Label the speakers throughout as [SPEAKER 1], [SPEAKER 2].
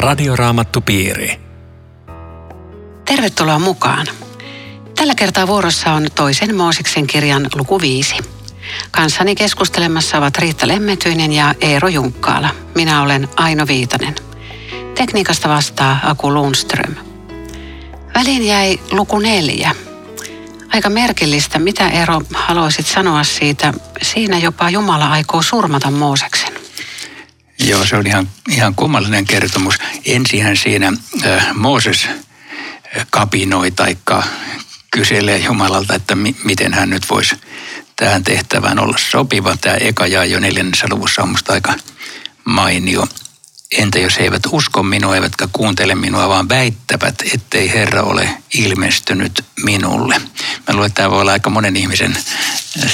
[SPEAKER 1] Radioraamattupiiri.
[SPEAKER 2] Tervetuloa mukaan. Tällä kertaa vuorossa on toisen Mooseksen kirjan luku viisi. Kanssani keskustelemassa ovat Riitta Lemmetyinen ja Eero Junkkaala. Minä olen Aino Viitanen. Tekniikasta vastaa Aku Lundström. Väliin jäi luku neljä. Aika merkillistä. Mitä Eero haluaisit sanoa siitä? Siinä jopa Jumala aikoo surmata Mooseksen.
[SPEAKER 3] Joo, se on ihan, ihan kummallinen kertomus. Ensinhän siinä äh, Mooses kapinoi tai kyselee Jumalalta, että mi- miten hän nyt voisi tähän tehtävään olla sopiva. Tämä eka jää jo neljännessä luvussa on musta aika mainio. Entä jos he eivät usko minua, eivätkä kuuntele minua, vaan väittävät, ettei Herra ole ilmestynyt minulle. Mä luulen, että tämä voi olla aika monen ihmisen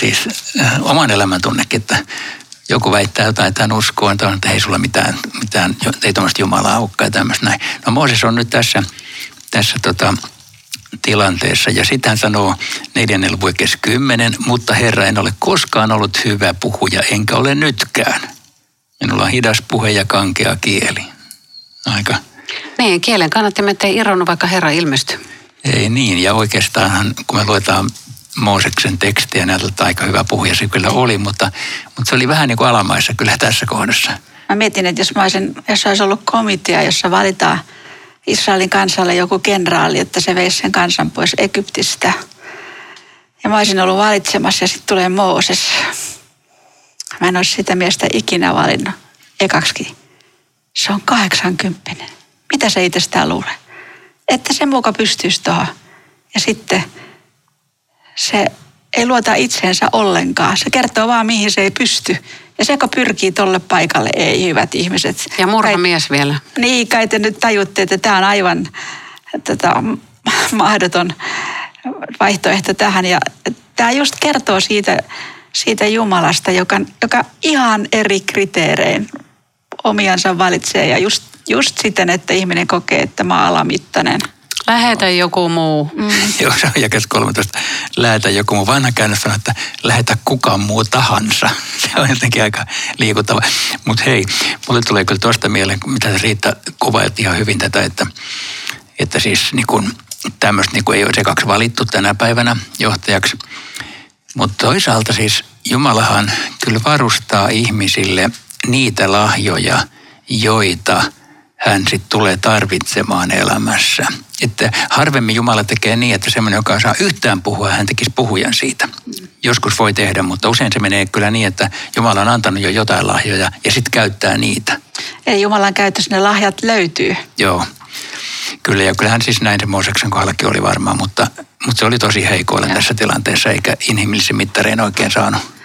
[SPEAKER 3] siis äh, oman elämän tunnekin, että joku väittää jotain, että hän uskoo, että ei sulla mitään, mitään ei tuommoista Jumalaa olekaan ja tämmöistä näin. No Mooses on nyt tässä, tässä tota, tilanteessa. Ja sitten hän sanoo neljännen luvun kymmenen, mutta Herra en ole koskaan ollut hyvä puhuja, enkä ole nytkään. Minulla on hidas puhe ja kankea kieli. Aika.
[SPEAKER 2] Niin, kielen kannatti ei irronnut, vaikka Herra ilmestyi.
[SPEAKER 3] Ei niin, ja oikeastaan kun me luetaan Mooseksen tekstiä, näytältä aika hyvä puhuja se kyllä oli, mutta, mutta se oli vähän niin kuin alamaissa kyllä tässä kohdassa.
[SPEAKER 4] Mä mietin, että jos, mä olisin, jos olisi ollut komitea, jossa valitaan Israelin kansalle joku kenraali, että se veisi sen kansan pois Egyptistä. Ja mä olisin ollut valitsemassa ja sitten tulee Mooses. Mä en olisi sitä miestä ikinä valinnut ekaksi. Se on 80. Mitä se itsestään luulee? Että se muka pystyisi tuohon. Ja sitten se ei luota itseensä ollenkaan. Se kertoo vaan, mihin se ei pysty. Ja se, joka pyrkii tolle paikalle, ei hyvät ihmiset.
[SPEAKER 2] Ja murhamies kai, vielä.
[SPEAKER 4] Niin, kai te nyt tajutte, että tämä on aivan tätä, mahdoton vaihtoehto tähän. Ja tämä just kertoo siitä, siitä Jumalasta, joka, joka ihan eri kriteerein omiansa valitsee. Ja just, just siten, että ihminen kokee, että mä oon alamittainen –
[SPEAKER 2] Lähetä joku muu. Mm.
[SPEAKER 3] Joo, se on jakas 13. Lähetä joku muu. Vanha käännös sanoo, että lähetä kuka muu tahansa. Se on jotenkin aika liikuttava. Mutta hei, mulle tulee kyllä tuosta mieleen, mitä Riitta kuvailti ihan hyvin tätä, että, että siis niin kun, tämmöistä niin ei ole se kaksi valittu tänä päivänä johtajaksi. Mutta toisaalta siis Jumalahan kyllä varustaa ihmisille niitä lahjoja, joita – hän sitten tulee tarvitsemaan elämässä. Että harvemmin Jumala tekee niin, että semmoinen, joka saa yhtään puhua, hän tekisi puhujan siitä. Joskus voi tehdä, mutta usein se menee kyllä niin, että Jumala on antanut jo jotain lahjoja ja sitten käyttää niitä.
[SPEAKER 4] Eli Jumalan käytössä ne lahjat löytyy.
[SPEAKER 3] Joo. Kyllä, ja kyllähän siis näin se Mooseksen kohdallakin oli varmaan, mutta, mutta se oli tosi heikoilla tässä tilanteessa, eikä inhimillisen mittarein oikein saanut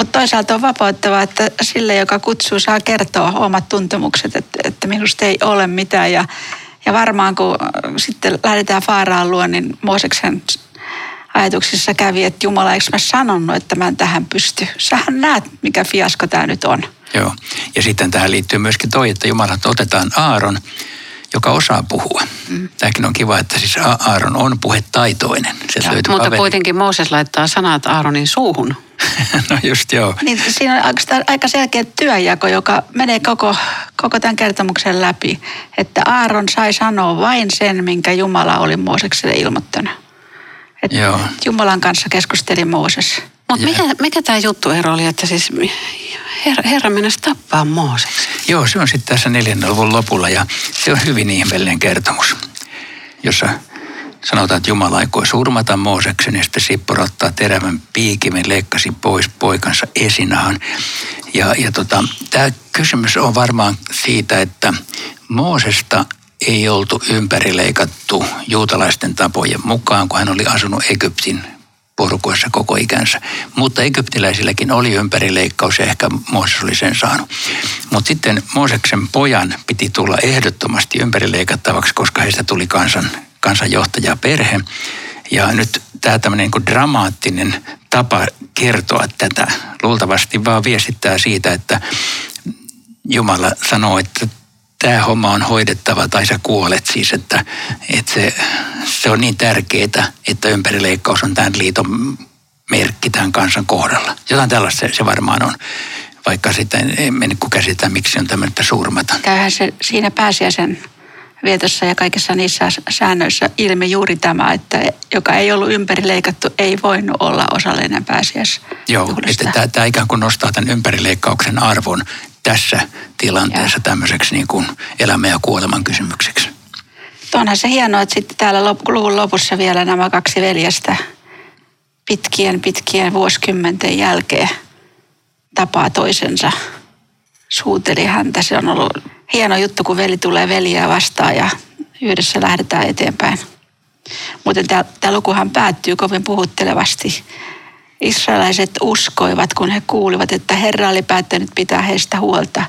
[SPEAKER 4] mutta toisaalta on vapauttavaa, että sille, joka kutsuu, saa kertoa omat tuntemukset, että, että minusta ei ole mitään. Ja, ja varmaan kun sitten lähdetään Faaraan luo, niin Mooseksen ajatuksissa kävi, että Jumala, eikö mä sanonut, että mä en tähän pysty. Sähän näet, mikä fiasko tämä nyt on.
[SPEAKER 3] Joo, ja sitten tähän liittyy myöskin toi, että Jumala otetaan Aaron, joka osaa puhua. Mm. Tämäkin on kiva, että siis Aaron on puhetaitoinen.
[SPEAKER 2] Se Mutta kaveri. kuitenkin Mooses laittaa sanat Aaronin suuhun.
[SPEAKER 3] no just joo.
[SPEAKER 4] Niin siinä on aika selkeä työjako, joka menee koko, koko tämän kertomuksen läpi. Että Aaron sai sanoa vain sen, minkä Jumala oli Moosekselle ilmoittanut. Että. Jumalan kanssa keskusteli Mooses.
[SPEAKER 2] Mutta mikä, mikä tämä juttu ero oli, että siis Herra, Herra mennä tappaa Mooseksen?
[SPEAKER 3] Joo, se on sitten tässä neljännen luvun lopulla ja se on hyvin ihmeellinen kertomus, jossa sanotaan, että Jumala aikoi surmata Mooseksen ja sitten Sippor ottaa terävän piikimen, leikkasi pois poikansa esinahan. Ja, ja tota, tämä kysymys on varmaan siitä, että Moosesta ei oltu ympärileikattu juutalaisten tapojen mukaan, kun hän oli asunut Egyptin porukoissa koko ikänsä. Mutta egyptiläisilläkin oli ympärileikkaus ja ehkä Mooses oli sen saanut. Mutta sitten Mooseksen pojan piti tulla ehdottomasti ympärileikattavaksi, koska heistä tuli kansan, kansanjohtaja perhe. Ja nyt tämä tämmöinen niin dramaattinen tapa kertoa tätä luultavasti vaan viestittää siitä, että Jumala sanoo, että tämä homma on hoidettava tai sä kuolet siis, että, että se, se on niin tärkeää, että ympärileikkaus on tämän liiton merkki tämän kansan kohdalla. Jotain tällaista se, se varmaan on. vaikka sitten emme niin käsitä, miksi on tämmöistä surmata.
[SPEAKER 4] Käyhän se siinä pääsiäisen vietossa ja kaikissa niissä säännöissä ilmi juuri tämä, että joka ei ollut ympärileikattu, ei voinut olla osallinen pääsiäis.
[SPEAKER 3] Joo, että tämä, tämä ikään kuin nostaa tämän ympärileikkauksen arvon tässä tilanteessa ja. tämmöiseksi niin kuin elämä- ja kuoleman kysymykseksi.
[SPEAKER 4] Onhan se hienoa, että sitten täällä luvun lopussa vielä nämä kaksi veljestä pitkien pitkien vuosikymmenten jälkeen tapaa toisensa. Suuteli häntä. Se on ollut hieno juttu, kun veli tulee veliä vastaan ja yhdessä lähdetään eteenpäin. Mutta tämä lukuhan päättyy kovin puhuttelevasti. Israelaiset uskoivat, kun he kuulivat, että Herra oli päättänyt pitää heistä huolta.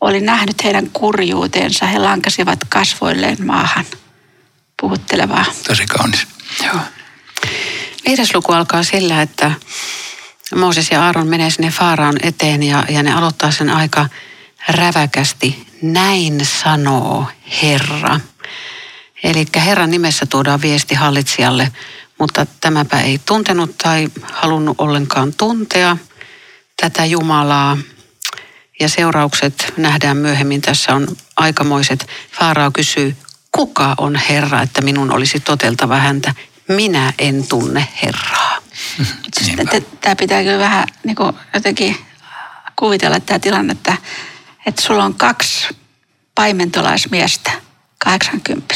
[SPEAKER 4] Oli nähnyt heidän kurjuutensa, he lankasivat kasvoilleen maahan. Puhuttelevaa.
[SPEAKER 3] Tosi kaunis. Joo.
[SPEAKER 2] Viides luku alkaa sillä, että Mooses ja Aaron menee sinne Faaraan eteen ja, ja ne aloittaa sen aika räväkästi. Näin sanoo Herra. Eli Herran nimessä tuodaan viesti hallitsijalle, mutta tämäpä ei tuntenut tai halunnut ollenkaan tuntea tätä Jumalaa. Ja seuraukset nähdään myöhemmin. Tässä on aikamoiset. Faaraa kysyy, kuka on Herra, että minun olisi toteltava häntä. Minä en tunne Herraa.
[SPEAKER 4] Tämä pitää kyllä vähän niin kuin jotenkin kuvitella tämä tilanne, että, että sulla on kaksi paimentolaismiestä, 80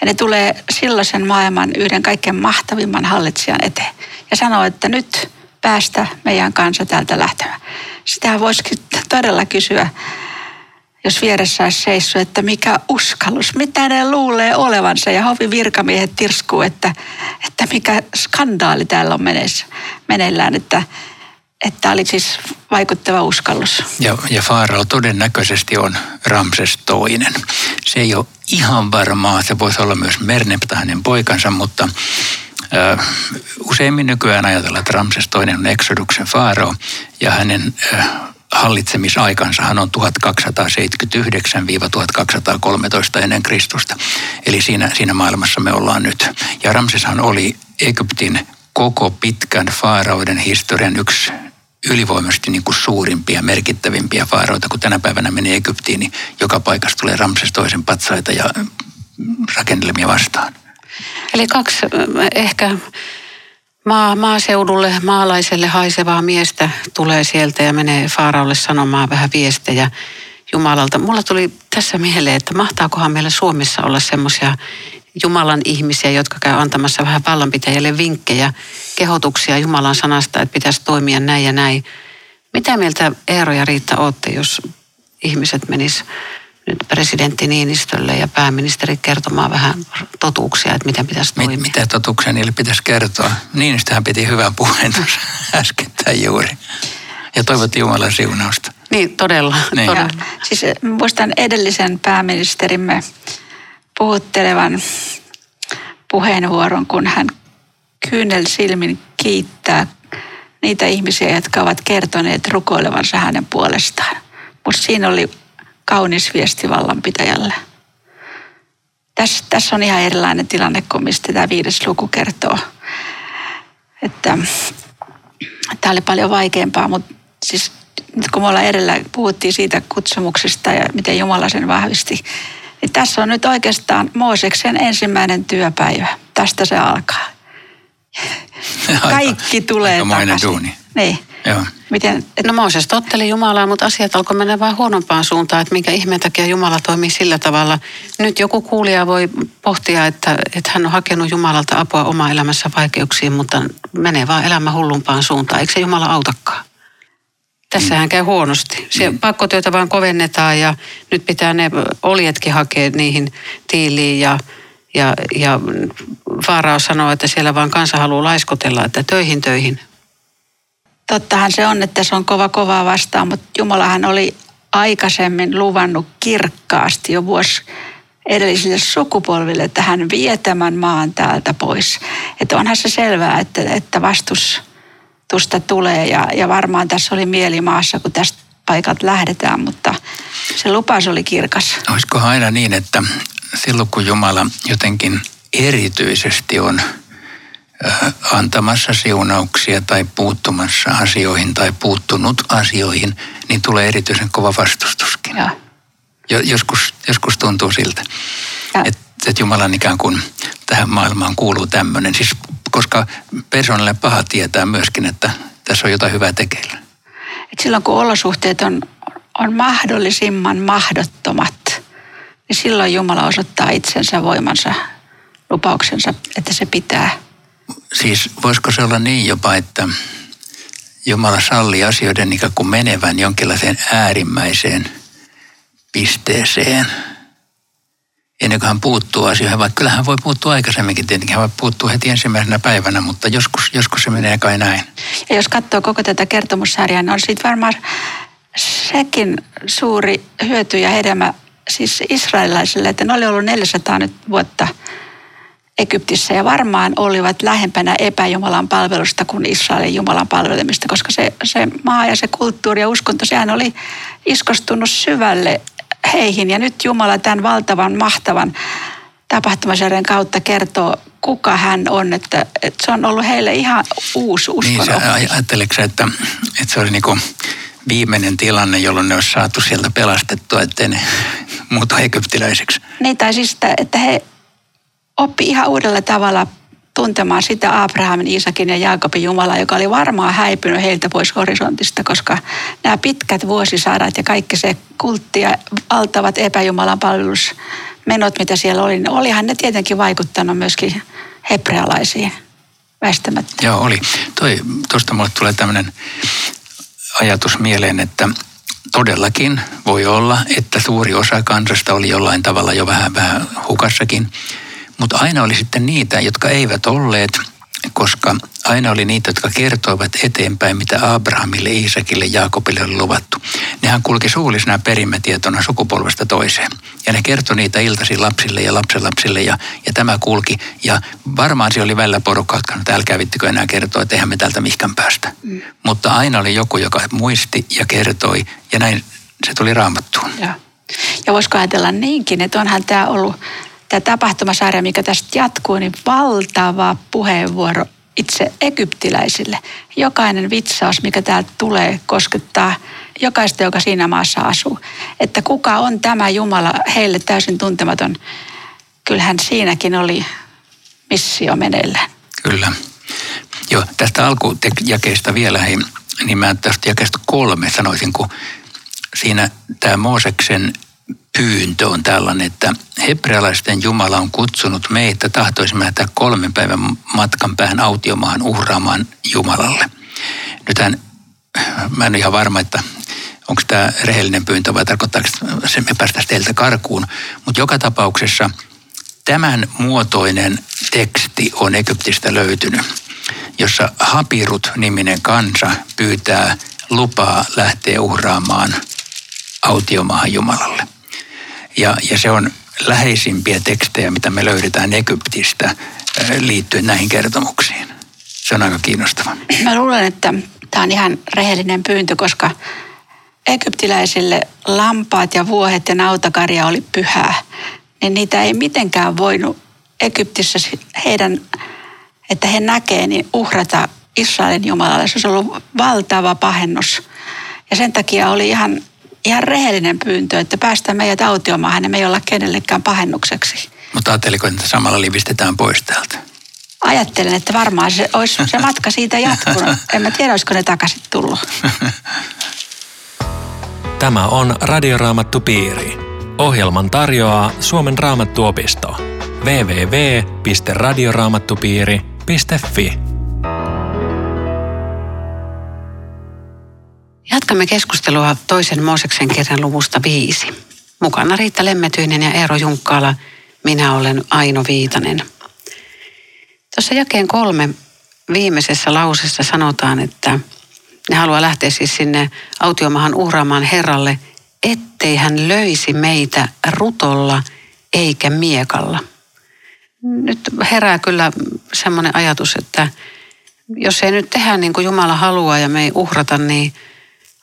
[SPEAKER 4] ja ne tulee silloisen maailman yhden kaikkein mahtavimman hallitsijan eteen ja sanoo, että nyt päästä meidän kanssa täältä lähtemään. Sitähän voisikin todella kysyä jos vieressä olisi seissyt, että mikä uskallus, mitä ne luulee olevansa. Ja hovin virkamiehet tirskuu, että, että mikä skandaali täällä on meneillään, että, että oli siis vaikuttava uskallus.
[SPEAKER 3] Ja, ja Faarao todennäköisesti on Ramses toinen. Se ei ole ihan varmaa, se voisi olla myös Mernepta hänen poikansa, mutta äh, useimmin nykyään ajatellaan, että Ramses toinen on Exoduksen Faarao ja hänen äh, hallitsemisaikansa hän on 1279-1213 ennen Kristusta. Eli siinä, siinä maailmassa me ollaan nyt. Ja Ramseshan oli Egyptin koko pitkän faarauden historian yksi ylivoimaisesti niin kuin suurimpia, merkittävimpiä faaroita. Kun tänä päivänä menee Egyptiin, niin joka paikassa tulee Ramses toisen patsaita ja rakennelmia vastaan.
[SPEAKER 2] Eli kaksi ehkä maa, maaseudulle, maalaiselle haisevaa miestä tulee sieltä ja menee Faaraolle sanomaan vähän viestejä Jumalalta. Mulla tuli tässä mieleen, että mahtaakohan meillä Suomessa olla semmoisia Jumalan ihmisiä, jotka käy antamassa vähän vallanpitäjille vinkkejä, kehotuksia Jumalan sanasta, että pitäisi toimia näin ja näin. Mitä mieltä Eero ja Riitta olette, jos ihmiset menis nyt presidentti Niinistölle ja pääministeri kertomaan vähän totuuksia, että miten pitäisi toimia.
[SPEAKER 3] Mitä totuuksia niille pitäisi kertoa? Niinistöhän piti hyvän puheen tuossa äskettäin juuri. Ja toivotti Jumalan siunausta.
[SPEAKER 2] Niin, todella.
[SPEAKER 4] Niin.
[SPEAKER 2] todella.
[SPEAKER 4] Ja, siis eh, muistan edellisen pääministerimme puhuttelevan puheenvuoron, kun hän kyynel silmin kiittää niitä ihmisiä, jotka ovat kertoneet rukoilevansa hänen puolestaan. Mutta siinä oli kaunis viesti vallanpitäjälle. Tässä, tässä on ihan erilainen tilanne kuin mistä tämä viides luku kertoo. Että tämä oli paljon vaikeampaa, mutta siis nyt kun me ollaan edellä, puhuttiin siitä kutsumuksesta ja miten Jumala sen vahvisti, niin tässä on nyt oikeastaan Mooseksen ensimmäinen työpäivä. Tästä se alkaa. Kaikki tulee takaisin. Duuni. Niin. Joo.
[SPEAKER 2] Miten, et... No Mooses totteli Jumalaa, mutta asiat alkoi mennä vähän huonompaan suuntaan, että minkä ihmeen takia Jumala toimii sillä tavalla. Nyt joku kuulija voi pohtia, että, että hän on hakenut Jumalalta apua oma elämässä vaikeuksiin, mutta menee vaan elämä hullumpaan suuntaan. Eikö se Jumala autakaan? Tässähän käy huonosti. Se mm. pakkotyötä vaan kovennetaan ja nyt pitää ne oljetkin hakea niihin tiiliin ja, ja, ja Faarao sanoo, että siellä vaan kansa haluaa laiskotella, että töihin töihin
[SPEAKER 4] tottahan se on, että se on kova kovaa vastaan, mutta Jumalahan oli aikaisemmin luvannut kirkkaasti jo vuosi edellisille sukupolville, että hän vie tämän maan täältä pois. Että onhan se selvää, että, että vastustusta tulee ja, ja varmaan tässä oli mieli maassa, kun tästä paikat lähdetään, mutta se lupaus oli kirkas.
[SPEAKER 3] Olisiko aina niin, että silloin kun Jumala jotenkin erityisesti on antamassa siunauksia tai puuttumassa asioihin tai puuttunut asioihin, niin tulee erityisen kova vastustuskin. Ja. Joskus, joskus tuntuu siltä, että et Jumalan ikään kuin tähän maailmaan kuuluu tämmöinen. Siis koska persoonallinen paha tietää myöskin, että tässä on jotain hyvää tekeillä.
[SPEAKER 4] Et silloin kun olosuhteet on, on mahdollisimman mahdottomat, niin silloin Jumala osoittaa itsensä voimansa, lupauksensa, että se pitää.
[SPEAKER 3] Siis voisiko se olla niin jopa, että Jumala sallii asioiden ikään kuin menevän jonkinlaiseen äärimmäiseen pisteeseen – ennen kuin hän puuttuu asioihin, vaikka kyllä hän voi puuttua aikaisemminkin tietenkin, hän voi puuttua heti ensimmäisenä päivänä, mutta joskus, joskus se menee kai näin.
[SPEAKER 4] Ja jos katsoo koko tätä kertomussarjaa, niin on siitä varmaan sekin suuri hyöty ja hedelmä siis israelilaisille, että ne oli ollut 400 nyt vuotta Egyptissä ja varmaan olivat lähempänä epäjumalan palvelusta kuin Israelin Jumalan palvelemista, koska se, se maa ja se kulttuuri ja uskonto, sehän oli iskostunut syvälle heihin. Ja nyt Jumala tämän valtavan, mahtavan tapahtumasarjan kautta kertoo, kuka hän on. Että, että se on ollut heille ihan uusi uskon.
[SPEAKER 3] Niin, ajatteleksä, että, että se oli niin viimeinen tilanne, jolloin ne olisi saatu sieltä pelastettua, ettei ne muuta egyptiläiseksi?
[SPEAKER 4] Niin, tai siis, että he oppi ihan uudella tavalla tuntemaan sitä Abrahamin, Isakin ja Jaakobin Jumalaa, joka oli varmaan häipynyt heiltä pois horisontista, koska nämä pitkät vuosisadat ja kaikki se kultti ja altavat epäjumalan palvelusmenot, mitä siellä oli, niin olihan ne tietenkin vaikuttanut myöskin hebrealaisiin väistämättä.
[SPEAKER 3] Joo, oli. Tuosta mulle tulee tämmöinen ajatus mieleen, että todellakin voi olla, että suuri osa kansasta oli jollain tavalla jo vähän, vähän hukassakin – mutta aina oli sitten niitä, jotka eivät olleet, koska aina oli niitä, jotka kertoivat eteenpäin, mitä Abrahamille, Iisakille, Jaakobille oli luvattu. Nehän kulki suullisena perimätietona sukupolvesta toiseen. Ja ne kertoi niitä iltasi lapsille ja lapsenlapsille ja, ja tämä kulki. Ja varmaan se oli välillä porukka, jotka että älkää vittikö enää kertoa, että eihän me täältä mihkään päästä. Mm. Mutta aina oli joku, joka muisti ja kertoi ja näin se tuli raamattuun.
[SPEAKER 4] Ja, ja voisiko ajatella niinkin, että onhan tämä ollut tämä tapahtumasarja, mikä tästä jatkuu, niin valtava puheenvuoro itse egyptiläisille. Jokainen vitsaus, mikä täältä tulee, koskettaa jokaista, joka siinä maassa asuu. Että kuka on tämä Jumala heille täysin tuntematon. Kyllähän siinäkin oli missio meneillään.
[SPEAKER 3] Kyllä. Joo, tästä alkujakeesta vielä, niin mä tästä jakeesta kolme sanoisin, kun siinä tämä Mooseksen pyyntö on tällainen, että hebrealaisten Jumala on kutsunut meitä, tahtoisimme lähteä kolmen päivän matkan päähän autiomaahan uhraamaan Jumalalle. Nythän mä en ole ihan varma, että onko tämä rehellinen pyyntö vai tarkoittaako se, me päästäisiin teiltä karkuun. Mutta joka tapauksessa tämän muotoinen teksti on Egyptistä löytynyt, jossa Hapirut-niminen kansa pyytää lupaa lähteä uhraamaan autiomaahan Jumalalle. Ja, ja se on läheisimpiä tekstejä, mitä me löydetään Egyptistä liittyen näihin kertomuksiin. Se on aika kiinnostava.
[SPEAKER 4] Mä luulen, että tämä on ihan rehellinen pyyntö, koska egyptiläisille lampaat ja vuohet ja nautakarja oli pyhää. Niin niitä ei mitenkään voinut Egyptissä heidän, että he näkee, niin uhrata Israelin Jumalalle. Se olisi ollut valtava pahennus. Ja sen takia oli ihan ihan rehellinen pyyntö, että päästään meidät autiomaahan ja me ei olla kenellekään pahennukseksi.
[SPEAKER 3] Mutta ajatteliko, että samalla livistetään pois täältä?
[SPEAKER 4] Ajattelen, että varmaan se, olisi se matka siitä jatkunut. En mä tiedä, olisiko ne takaisin tullut.
[SPEAKER 1] Tämä on Radioraamattu Piiri. Ohjelman tarjoaa Suomen raamattuopisto. www.radioraamattupiiri.fi
[SPEAKER 2] Jatkamme keskustelua toisen Mooseksen kirjan luvusta viisi. Mukana Riitta Lemmetyinen ja Eero Junkkaala. Minä olen Aino Viitanen. Tuossa jakeen kolme viimeisessä lausessa sanotaan, että ne haluaa lähteä siis sinne autiomahan uhraamaan Herralle, ettei hän löisi meitä rutolla eikä miekalla. Nyt herää kyllä semmoinen ajatus, että jos ei nyt tehdä niin kuin Jumala haluaa ja me ei uhrata, niin –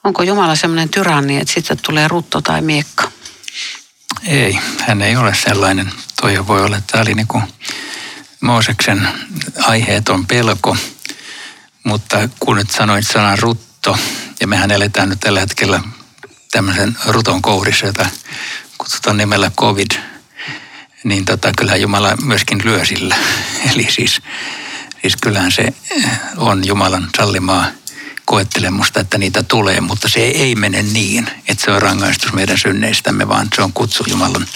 [SPEAKER 2] Onko Jumala semmoinen tyranni, että sitten tulee rutto tai miekka?
[SPEAKER 3] Ei, hän ei ole sellainen. Toi voi olla, että tämä oli niin kuin Mooseksen aiheeton pelko, mutta kun nyt sanoit sanan rutto, ja mehän eletään nyt tällä hetkellä tämmöisen ruton kourissa, jota kutsutaan nimellä COVID, niin tota, kyllähän Jumala myöskin lyö sillä. Eli siis, siis kyllähän se on Jumalan sallimaa koettelemusta, että niitä tulee, mutta se ei mene niin, että se on rangaistus meidän synneistämme, vaan se on kutsu Jumalan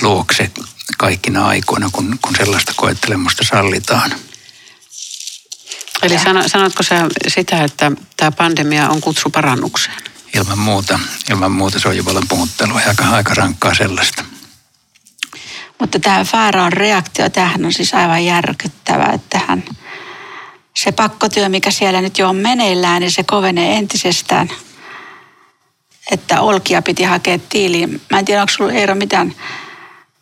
[SPEAKER 3] luokse kaikkina aikoina, kun, kun sellaista koettelemusta sallitaan.
[SPEAKER 2] Eli sano, sanotko sä sitä, että tämä pandemia on kutsu parannukseen?
[SPEAKER 3] Ilman muuta, ilman muuta se on Jumalan puhuttelua ja aika, aika rankkaa sellaista.
[SPEAKER 4] Mutta tämä Faaraon reaktio, tähän on siis aivan järkyttävä, että hän, se pakkotyö, mikä siellä nyt jo on meneillään, niin se kovenee entisestään. Että olkia piti hakea tiiliin. Mä en tiedä, onko sulla Eero mitään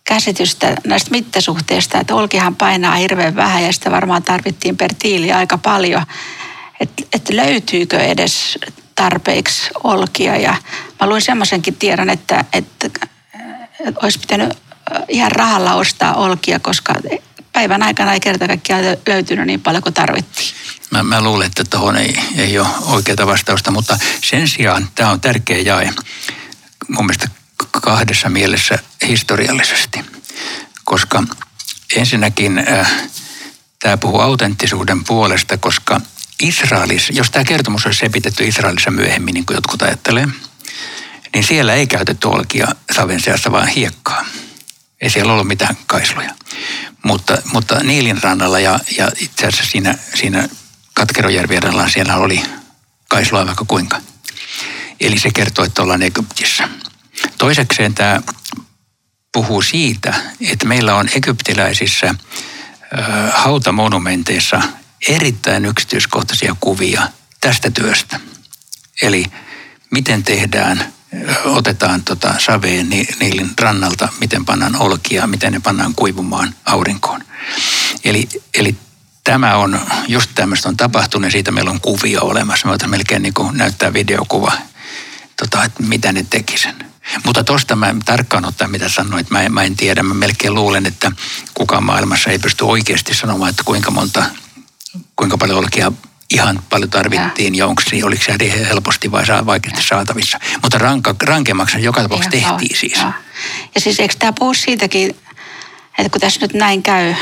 [SPEAKER 4] käsitystä näistä mittasuhteista, että olkihan painaa hirveän vähän ja sitä varmaan tarvittiin per tiili aika paljon. Että et löytyykö edes tarpeeksi olkia ja mä luin semmoisenkin tiedon, että, että, että olisi pitänyt ihan rahalla ostaa olkia, koska päivän aikana ei kerta kaikkiaan löytynyt niin paljon kuin tarvittiin.
[SPEAKER 3] Mä, mä luulen, että tuohon ei, ei ole oikeaa vastausta, mutta sen sijaan tämä on tärkeä jae mun mielestä kahdessa mielessä historiallisesti, koska ensinnäkin äh, tämä puhuu autenttisuuden puolesta, koska Israelissa, jos tämä kertomus olisi epitetty Israelissa myöhemmin, niin kuin jotkut ajattelee, niin siellä ei käytetty olkia saven seassa, vaan hiekkaa. Ei siellä ollut mitään kaisluja. Mutta, Niilin rannalla ja, ja itse asiassa siinä, siinä Katkerojärvien rannalla siellä oli kaislua vaikka kuinka. Eli se kertoo, että ollaan Egyptissä. Toisekseen tämä puhuu siitä, että meillä on egyptiläisissä hautamonumenteissa erittäin yksityiskohtaisia kuvia tästä työstä. Eli miten tehdään, otetaan tota saveen niilin rannalta, miten pannaan olkia, miten ne pannaan kuivumaan aurinkoon. Eli, eli tämä on, just tämmöistä on tapahtunut ja siitä meillä on kuvia olemassa. Me voitaisiin melkein niin kuin näyttää videokuva, tota, että mitä ne teki sen. Mutta tuosta mä tarkkaan ottaa, mitä sanoit, mä, mä en tiedä. Mä melkein luulen, että kukaan maailmassa ei pysty oikeasti sanomaan, että kuinka monta, kuinka paljon olkia ihan paljon tarvittiin ja, ja onko oliko se helposti vai saa vaikeasti saatavissa. Mutta ranka, rankemmaksi joka tapauksessa tehtiin joo, siis.
[SPEAKER 4] Ja. ja siis eikö tämä puhu siitäkin, että kun tässä nyt näin käy,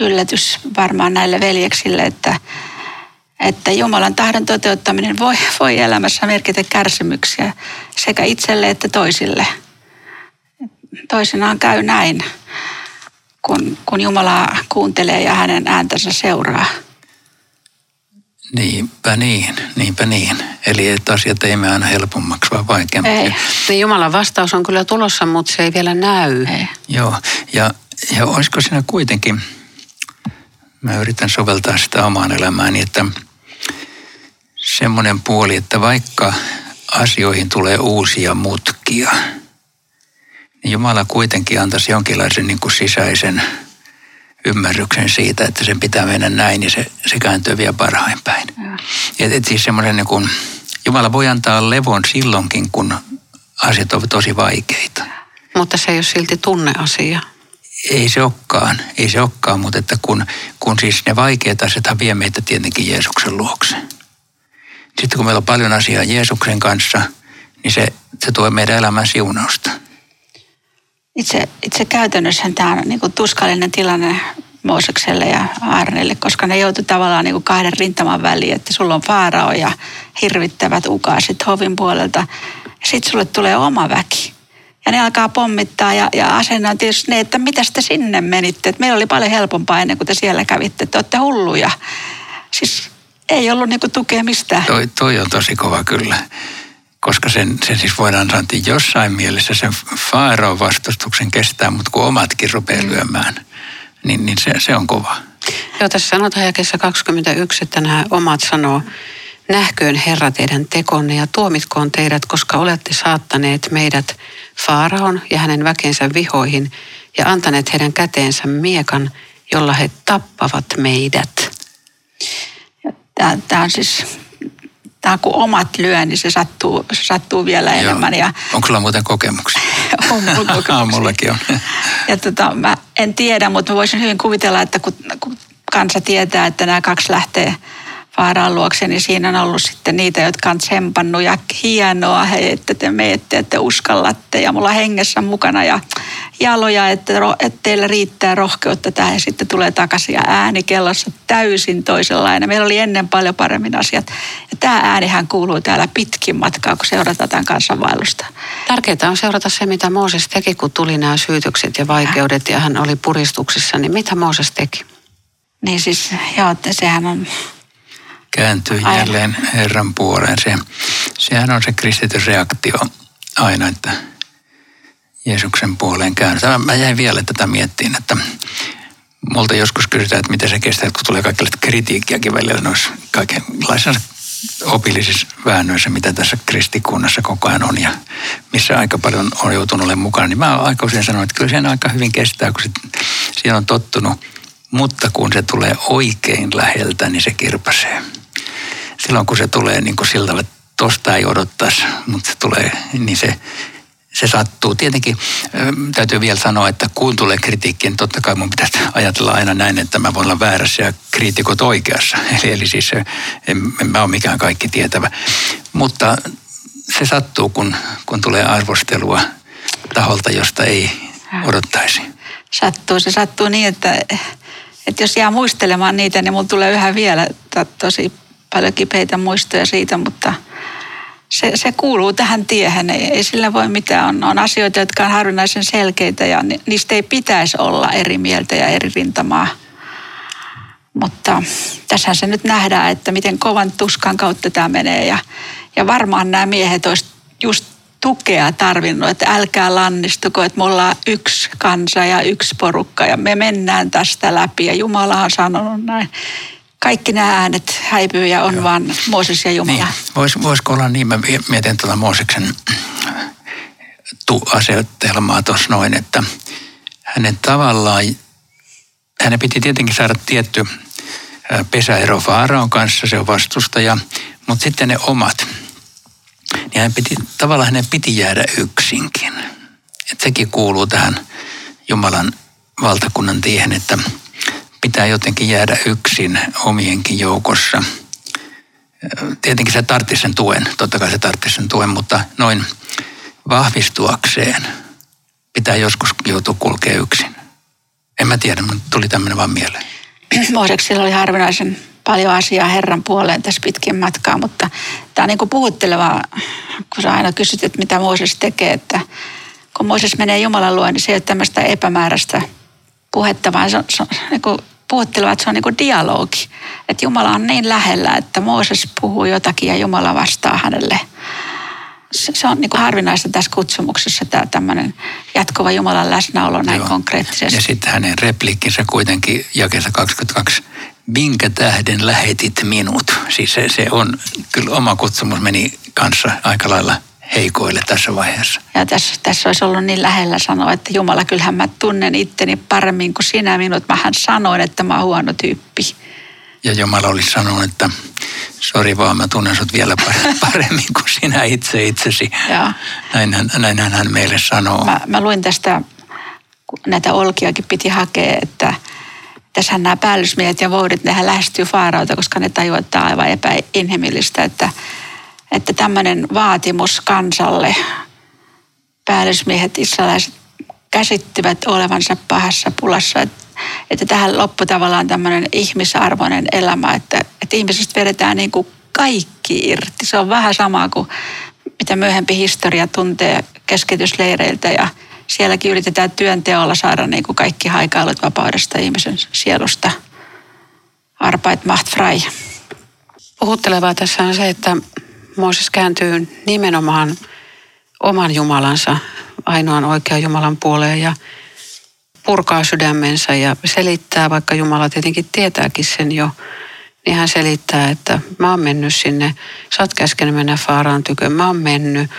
[SPEAKER 4] yllätys varmaan näille veljeksille, että että Jumalan tahdon toteuttaminen voi, voi elämässä merkitä kärsimyksiä sekä itselle että toisille. Toisinaan käy näin, kun, kun Jumala kuuntelee ja hänen ääntänsä seuraa.
[SPEAKER 3] Niinpä niin, niinpä niin. Eli että asiat ei mene aina helpommaksi, vaan vaikeammaksi. Ei.
[SPEAKER 2] Niin Jumalan vastaus on kyllä tulossa, mutta se ei vielä näy. Ei.
[SPEAKER 3] Joo, ja, ja olisiko siinä kuitenkin, mä yritän soveltaa sitä omaan elämääni, että – semmoinen puoli, että vaikka asioihin tulee uusia mutkia, niin Jumala kuitenkin antaisi jonkinlaisen niin kuin sisäisen ymmärryksen siitä, että sen pitää mennä näin, niin se, se kääntyy vielä parhain päin. Et, et siis semmoinen niin kuin, Jumala voi antaa levon silloinkin, kun asiat ovat tosi vaikeita.
[SPEAKER 2] Mutta se ei ole silti tunneasia.
[SPEAKER 3] Ei se olekaan, ei se olekaan, mutta että kun, kun siis ne vaikeat asiat vie meitä tietenkin Jeesuksen luokse. Sitten kun meillä on paljon asiaa Jeesuksen kanssa, niin se, se tuo meidän elämän siunausta.
[SPEAKER 4] Itse, itse käytännössä tämä on niin kuin tuskallinen tilanne Moosekselle ja Aarnelle, koska ne joutu tavallaan niin kuin kahden rintaman väliin, että sulla on faarao ja hirvittävät ukaasit hovin puolelta. Sitten sulle tulee oma väki. Ja ne alkaa pommittaa ja, ja asenne tietysti ne, että mitä te sinne menitte. Et meillä oli paljon helpompaa ennen kuin te siellä kävitte. Te olette hulluja. Siis ei ollut niin tukea mistään.
[SPEAKER 3] Toi, toi on tosi kova kyllä. Koska sen, sen siis voidaan sanoa, että jossain mielessä sen Faaron vastustuksen kestää, mutta kun omatkin rupeaa mm. lyömään, niin, niin se, se on kova.
[SPEAKER 2] Joo, tässä sanotaan jakessa 21, että nämä omat sanoo, nähköön Herra teidän tekonne ja tuomitkoon teidät, koska olette saattaneet meidät Faaraon ja hänen väkensä vihoihin ja antaneet heidän käteensä miekan, jolla he tappavat meidät.
[SPEAKER 4] Tämä on siis tämä kun omat lyö, niin se sattuu, se sattuu vielä Joo. enemmän. Ja,
[SPEAKER 3] Onko sulla muuten kokemuksia?
[SPEAKER 4] on mulla kokemuksia.
[SPEAKER 3] Mullakin on.
[SPEAKER 4] Ja tota, mä en tiedä, mutta mä voisin hyvin kuvitella, että kun, kun kansa tietää, että nämä kaksi lähtee Faaraan luokse, niin siinä on ollut sitten niitä, jotka on tsempannut ja hienoa, hei, että te meette, että te uskallatte ja mulla hengessä mukana ja jaloja, että, että teillä riittää rohkeutta tähän ja sitten tulee takaisin ja ääni kellossa täysin toisenlainen. Meillä oli ennen paljon paremmin asiat ja tämä äänihän kuuluu täällä pitkin matkaa, kun seurataan tämän kansanvaellusta.
[SPEAKER 2] Tärkeää on seurata se, mitä Mooses teki, kun tuli nämä syytökset ja vaikeudet ja hän oli puristuksissa, niin mitä Mooses teki?
[SPEAKER 4] Niin siis, joo, että sehän on
[SPEAKER 3] kääntyy
[SPEAKER 4] Aivan.
[SPEAKER 3] jälleen Herran puoleen. Se, sehän on se kristityn reaktio aina, että Jeesuksen puoleen käännytään. Mä jäin vielä tätä miettiin, että multa joskus kysytään, että miten se kestää, kun tulee kaikenlaista kritiikkiäkin välillä noissa kaikenlaisissa opillisissa väännöissä, mitä tässä kristikunnassa koko ajan on ja missä aika paljon on joutunut olemaan mukana. Niin mä aika usein sanon, että kyllä sen aika hyvin kestää, kun sit, siihen on tottunut. Mutta kun se tulee oikein läheltä, niin se kirpasee silloin kun se tulee niin kuin sillä tavalla, että tosta ei odottaisi, mutta se tulee, niin se, se sattuu. Tietenkin täytyy vielä sanoa, että kun tulee kritiikki, niin totta kai mun pitäisi ajatella aina näin, että mä voin olla väärässä ja kriitikot oikeassa. Eli, eli siis en, en mä ole mikään kaikki tietävä. Mutta se sattuu, kun, kun tulee arvostelua taholta, josta ei odottaisi.
[SPEAKER 4] sattuu. Se sattuu niin, että, että jos jää muistelemaan niitä, niin mulla tulee yhä vielä to- tosi paljon kipeitä muistoja siitä, mutta se, se kuuluu tähän tiehen. Ei, ei sillä voi mitään. On, on asioita, jotka on harvinaisen selkeitä ja ni, niistä ei pitäisi olla eri mieltä ja eri rintamaa. Mutta tässä se nyt nähdään, että miten kovan tuskan kautta tämä menee. Ja, ja varmaan nämä miehet olisivat just tukea tarvinnut, että älkää lannistuko, että me ollaan yksi kansa ja yksi porukka ja me mennään tästä läpi. Ja Jumala on sanonut näin. Kaikki nämä äänet häipyy ja on Joo. vaan Mooses ja Jumala.
[SPEAKER 3] Niin, vois, voisiko olla niin, mä mietin tuota Mooseksen tu- asetelmaa tuossa noin, että hänen tavallaan, hänen piti tietenkin saada tietty ä, pesäero Faaraon kanssa, se on vastustaja, mutta sitten ne omat, niin hänen piti, tavallaan hänen piti jäädä yksinkin. Et sekin kuuluu tähän Jumalan valtakunnan tiehen, että pitää jotenkin jäädä yksin omienkin joukossa. Tietenkin se tartti sen tuen, totta kai se tartti sen tuen, mutta noin vahvistuakseen pitää joskus joutua kulkea yksin. En mä tiedä, mutta tuli tämmöinen vaan mieleen.
[SPEAKER 4] Mooseksilla oli harvinaisen paljon asiaa Herran puoleen tässä pitkin matkaa, mutta tämä on niin kuin puhuttelevaa, kun sä aina kysyt, että mitä Mooses tekee, että kun Mooses menee Jumalan luo, niin se ei ole tämmöistä epämääräistä puhetta, vaan se on, se on niin kuin puhutteleva, että se on niin kuin dialogi. Että Jumala on niin lähellä, että Mooses puhuu jotakin ja Jumala vastaa hänelle. Se, se on niin kuin harvinaista tässä kutsumuksessa, tämä tämmöinen jatkuva Jumalan läsnäolo näin
[SPEAKER 3] Joo.
[SPEAKER 4] konkreettisesti.
[SPEAKER 3] Ja sitten hänen repliikkinsä kuitenkin jakeessa 22, minkä tähden lähetit minut? Siis se, se on, kyllä oma kutsumus meni kanssa aika lailla heikoille tässä vaiheessa.
[SPEAKER 4] Ja tässä, tässä olisi ollut niin lähellä sanoa, että Jumala, kyllähän mä tunnen itteni paremmin kuin sinä minut. Mähän sanoin, että mä oon huono tyyppi.
[SPEAKER 3] Ja Jumala olisi sanonut, että sori vaan, mä tunnen sut vielä pare- paremmin kuin sinä itse itsesi. Näinhän, näinhän hän meille sanoo.
[SPEAKER 4] Mä, mä luin tästä, kun näitä olkiakin piti hakea, että tässähän nämä päällysmiehet ja voudit, nehän lähestyy Faarauta, koska ne tajuaa, että tämä on aivan epäinhimillistä, että, että tämmöinen vaatimus kansalle, päällysmiehet, israelaiset käsittivät olevansa pahassa pulassa, että, että tähän loppu tavallaan tämmöinen ihmisarvoinen elämä, että, että ihmisestä vedetään niin kuin kaikki irti. Se on vähän sama kuin mitä myöhempi historia tuntee keskitysleireiltä ja sielläkin yritetään työnteolla saada niin kuin kaikki haikailut vapaudesta ihmisen sielusta. Arbeit macht frei.
[SPEAKER 2] Puhuttelevaa tässä on se, että Mooses kääntyy nimenomaan oman Jumalansa, ainoan oikean Jumalan puoleen ja purkaa sydämensä ja selittää, vaikka Jumala tietenkin tietääkin sen jo, niin hän selittää, että mä oon mennyt sinne, sä oot käskenyt mennä Faaraan tykö, mä oon mennyt.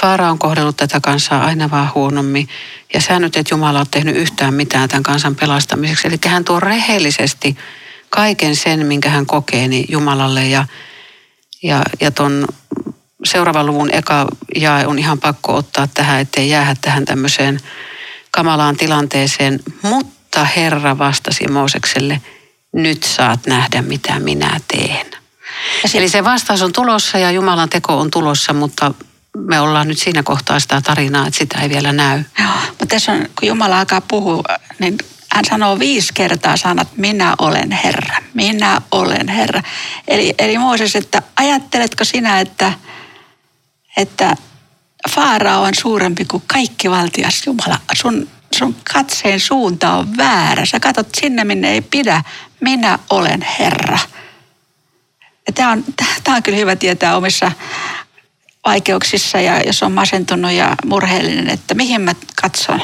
[SPEAKER 2] Faara on kohdellut tätä kansaa aina vaan huonommin ja sä nyt, että Jumala on tehnyt yhtään mitään tämän kansan pelastamiseksi. Eli hän tuo rehellisesti kaiken sen, minkä hän kokee niin Jumalalle ja, ja, ja ton seuraavan luvun eka jae on ihan pakko ottaa tähän, ettei jäädä tähän tämmöiseen kamalaan tilanteeseen. Mutta Herra vastasi Moosekselle, nyt saat nähdä mitä minä teen. Eli se vastaus on tulossa ja Jumalan teko on tulossa, mutta me ollaan nyt siinä kohtaa sitä tarinaa, että sitä ei vielä näy.
[SPEAKER 4] Joo, mutta tässä on, kun Jumala alkaa puhua, niin hän sanoo viisi kertaa sanat, minä olen Herra, minä olen Herra. Eli, eli Mooses, että ajatteletko sinä, että, että Faarao on suurempi kuin kaikki valtias Jumala. Sun, sun katseen suunta on väärä. Sä katsot sinne, minne ei pidä. Minä olen Herra. Tämä on, tämä on kyllä hyvä tietää omissa vaikeuksissa ja jos on masentunut ja murheellinen, että mihin mä katson.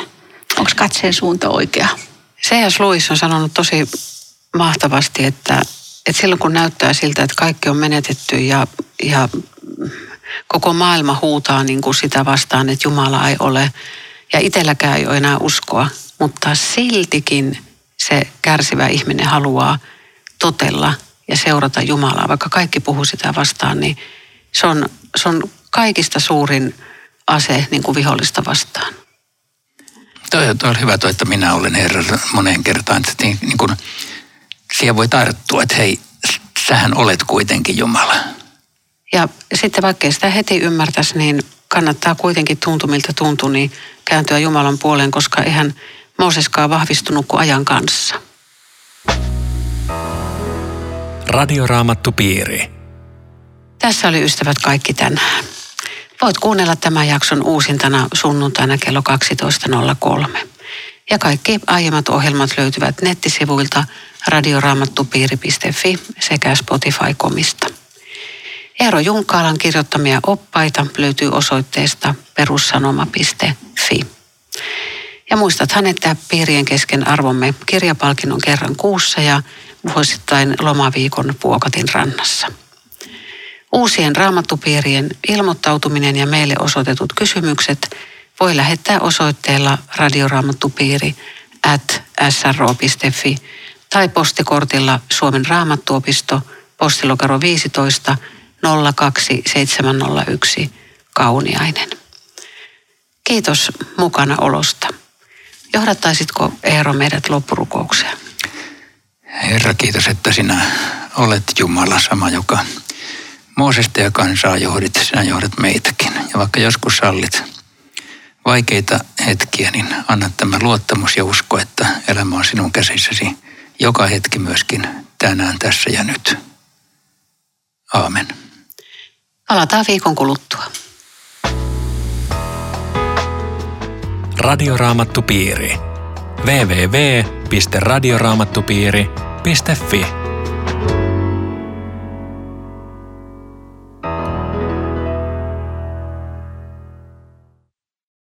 [SPEAKER 4] Onko katseen suunta oikea?
[SPEAKER 2] C.S. Lewis on sanonut tosi mahtavasti, että, että silloin kun näyttää siltä, että kaikki on menetetty ja, ja koko maailma huutaa niin kuin sitä vastaan, että Jumala ei ole ja itselläkään ei ole enää uskoa, mutta siltikin se kärsivä ihminen haluaa totella ja seurata Jumalaa, vaikka kaikki puhuu sitä vastaan, niin se on, se on kaikista suurin ase niin kuin vihollista vastaan.
[SPEAKER 3] Toi, toi on hyvä toi, että minä olen Herra moneen kertaan. Että niin, niin kuin, siihen voi tarttua, että hei, sähän olet kuitenkin Jumala.
[SPEAKER 2] Ja sitten vaikka sitä heti ymmärtäisi, niin kannattaa kuitenkin tuntumilta tuntuu, niin kääntyä Jumalan puoleen, koska eihän Mooseskaan vahvistunut kuin ajan kanssa.
[SPEAKER 1] Radioraamattupiiri.
[SPEAKER 2] Tässä oli ystävät kaikki tänään. Voit kuunnella tämän jakson uusintana sunnuntaina kello 12.03. Ja kaikki aiemmat ohjelmat löytyvät nettisivuilta radioraamattupiiri.fi sekä Spotify-komista. Eero Junkaalan kirjoittamia oppaita löytyy osoitteesta perussanoma.fi. Ja muistathan, että piirien kesken arvomme kirjapalkinnon kerran kuussa ja vuosittain lomaviikon Puokatin rannassa. Uusien raamattupiirien ilmoittautuminen ja meille osoitetut kysymykset voi lähettää osoitteella radioraamattupiiri at sro.fi tai postikortilla Suomen raamattuopisto postilokaro 15 02701 Kauniainen. Kiitos mukana olosta. Johdattaisitko Eero meidät loppurukoukseen?
[SPEAKER 3] Herra, kiitos, että sinä olet Jumala sama, joka Moosesta ja kansaa johdit, sinä johdat meitäkin. Ja vaikka joskus sallit vaikeita hetkiä, niin anna tämä luottamus ja usko, että elämä on sinun käsissäsi joka hetki myöskin tänään, tässä ja nyt. Aamen.
[SPEAKER 2] Palataan viikon kuluttua.
[SPEAKER 1] Radioraamattupiiri. www.radioraamattupiiri.fi